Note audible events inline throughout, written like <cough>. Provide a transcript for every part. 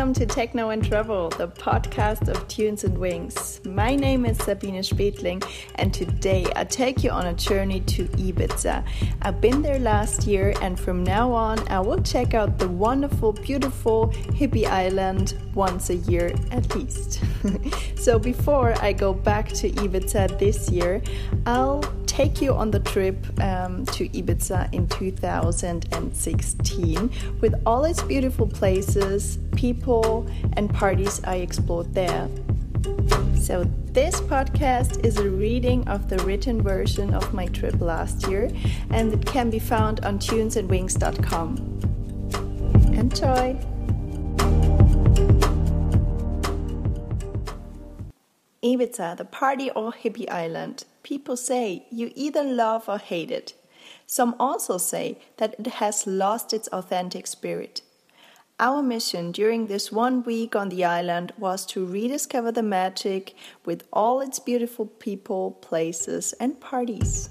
Welcome to Techno and Travel, the podcast of Tunes and Wings. My name is Sabine Spetling, and today I take you on a journey to Ibiza. I've been there last year, and from now on, I will check out the wonderful, beautiful hippie island once a year at least. <laughs> so, before I go back to Ibiza this year, I'll take you on the trip um, to Ibiza in 2016 with all its beautiful places, people, and parties I explored there. So, this podcast is a reading of the written version of my trip last year, and it can be found on tunesandwings.com. Enjoy! Ibiza, the party or hippie island. People say you either love or hate it. Some also say that it has lost its authentic spirit. Our mission during this one week on the island was to rediscover the magic with all its beautiful people, places, and parties.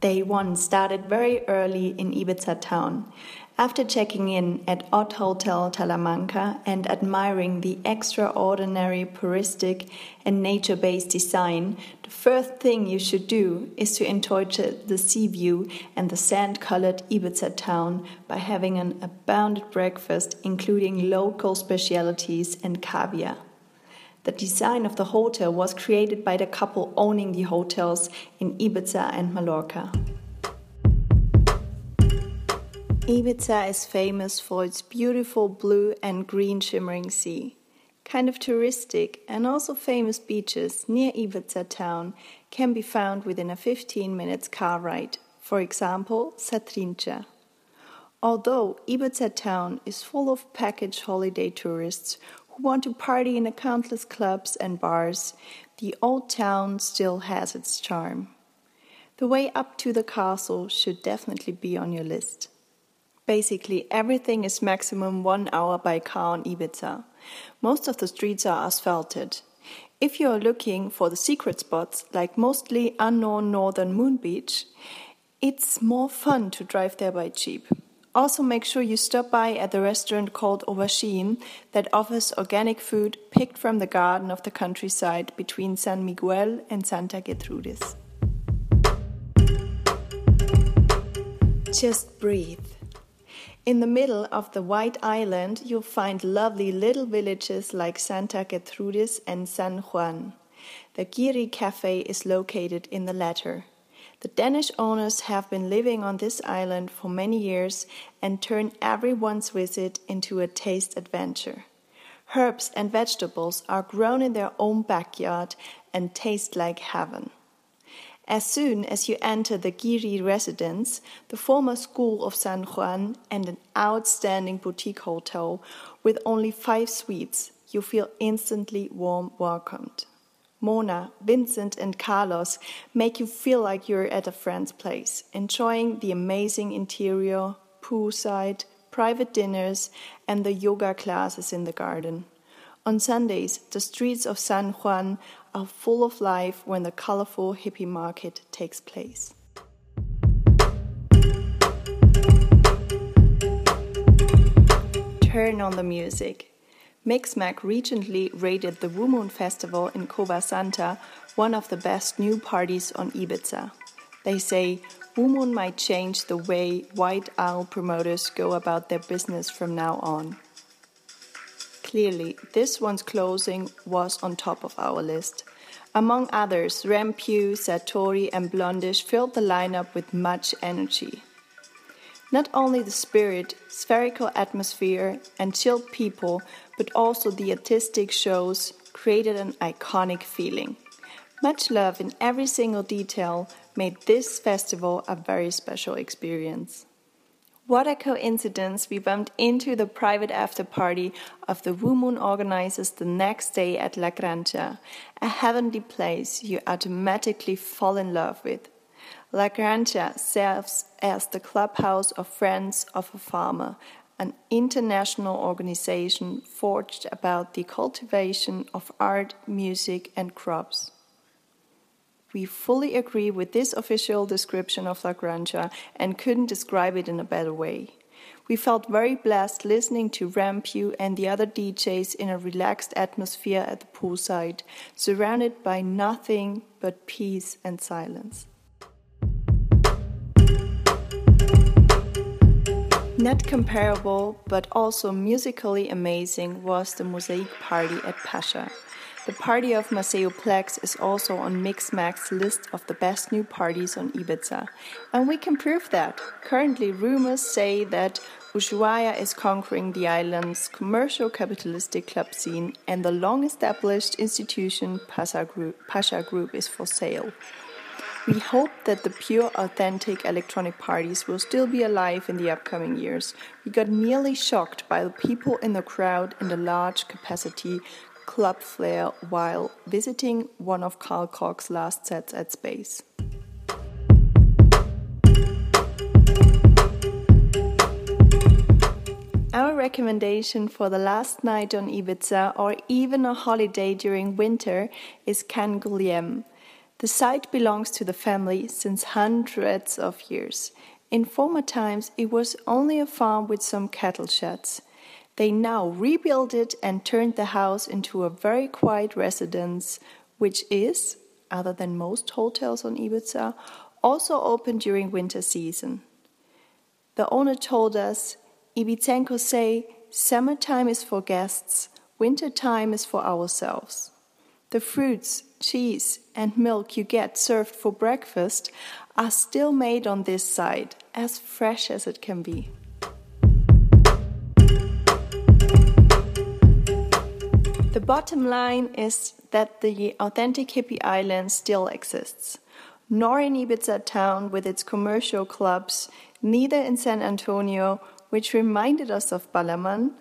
Day one started very early in Ibiza town. After checking in at Ott Hotel Talamanca and admiring the extraordinary puristic and nature based design, the first thing you should do is to enjoy the sea view and the sand colored Ibiza town by having an abundant breakfast, including local specialities and caviar. The design of the hotel was created by the couple owning the hotels in Ibiza and Mallorca. Ibiza is famous for its beautiful blue and green shimmering sea. Kind of touristic and also famous beaches near Ibiza town can be found within a 15 minutes car ride, for example, Sa Trinxa. Although Ibiza town is full of package holiday tourists who want to party in the countless clubs and bars, the old town still has its charm. The way up to the castle should definitely be on your list. Basically, everything is maximum one hour by car on Ibiza. Most of the streets are asphalted. If you are looking for the secret spots, like mostly unknown northern Moon Beach, it's more fun to drive there by jeep. Also, make sure you stop by at the restaurant called Aubergine that offers organic food picked from the garden of the countryside between San Miguel and Santa Gertrudis. Just breathe. In the middle of the white island, you'll find lovely little villages like Santa Gertrudis and San Juan. The Giri Cafe is located in the latter. The Danish owners have been living on this island for many years and turn everyone's visit into a taste adventure. Herbs and vegetables are grown in their own backyard and taste like heaven. As soon as you enter the Giri residence, the former school of San Juan, and an outstanding boutique hotel with only five suites, you feel instantly warm welcomed. Mona, Vincent, and Carlos make you feel like you're at a friend's place, enjoying the amazing interior, poolside, private dinners, and the yoga classes in the garden. On Sundays, the streets of San Juan are full of life when the colorful hippie market takes place. Turn on the music. Mixmag recently rated the Woomoon Festival in Cova Santa one of the best new parties on Ibiza. They say Woomoon might change the way White Isle promoters go about their business from now on. Clearly, this one's closing was on top of our list. Among others, Rampue, Satori, and Blond:ish filled the lineup with much energy. Not only the spirit, spherical atmosphere, and chilled people, but also the artistic shows created an iconic feeling. Much love in every single detail made this festival a very special experience. What a coincidence we bumped into the private after party of the Woomoon organizers the next day at La Granja, a heavenly place you automatically fall in love with. La Granja serves as the clubhouse of Friends of a Farmer, an international organization forged about the cultivation of art, music, and crops. We fully agree with this official description of La Granja and couldn't describe it in a better way. We felt very blessed listening to Rampue and the other DJs in a relaxed atmosphere at the poolside, surrounded by nothing but peace and silence. Not comparable, but also musically amazing, was the Mosaic Party at Pacha. The party of Maceo Plex is also on Mixmag's list of the best new parties on Ibiza. And we can prove that. Currently, rumors say that Ushuaia is conquering the island's commercial capitalistic club scene, and the long established institution Pasha Group, Pacha Group is for sale. We hope that the pure, authentic electronic parties will still be alive in the upcoming years. We got nearly shocked by the people in the crowd and the large capacity club flair while visiting one of Carl Cox's last sets at Space. Our recommendation for the last night on Ibiza or even a holiday during winter is Canguilhem. The site belongs to the family since hundreds of years. In former times, it was only a farm with some cattle sheds. They now rebuilt it and turned the house into a very quiet residence, which is, other than most hotels on Ibiza, also open during winter season. The owner told us, Ibizenko say, summertime is for guests, winter time is for ourselves. The fruits, cheese, and milk you get served for breakfast are still made on this side, as fresh as it can be. Bottom line is that the authentic hippie island still exists. Nor in Ibiza town with its commercial clubs, neither in San Antonio, which reminded us of Ballermann,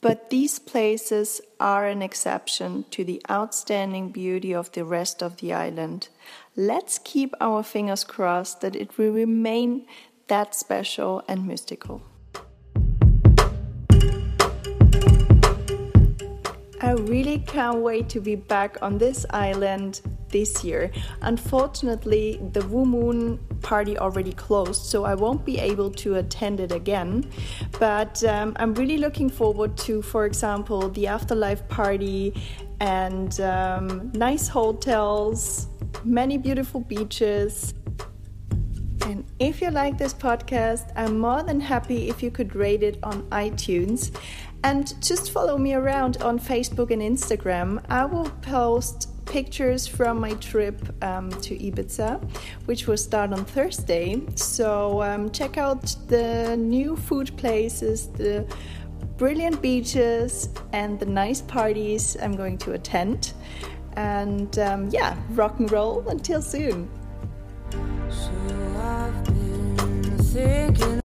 but these places are an exception to the outstanding beauty of the rest of the island. Let's keep our fingers crossed that it will remain that special and mystical. I really can't wait to be back on this island this year. Unfortunately, the Woomoon party already closed, so I won't be able to attend it again. But um, I'm really looking forward to, for example, the Afterlife party and um, nice hotels, many beautiful beaches. And if you like this podcast, I'm more than happy if you could rate it on iTunes. And just follow me around on Facebook and Instagram. I will post pictures from my trip um, to Ibiza, which will start on Thursday. So um, check out the new food places, the brilliant beaches, and the nice parties I'm going to attend. And um, yeah, rock and roll until soon. So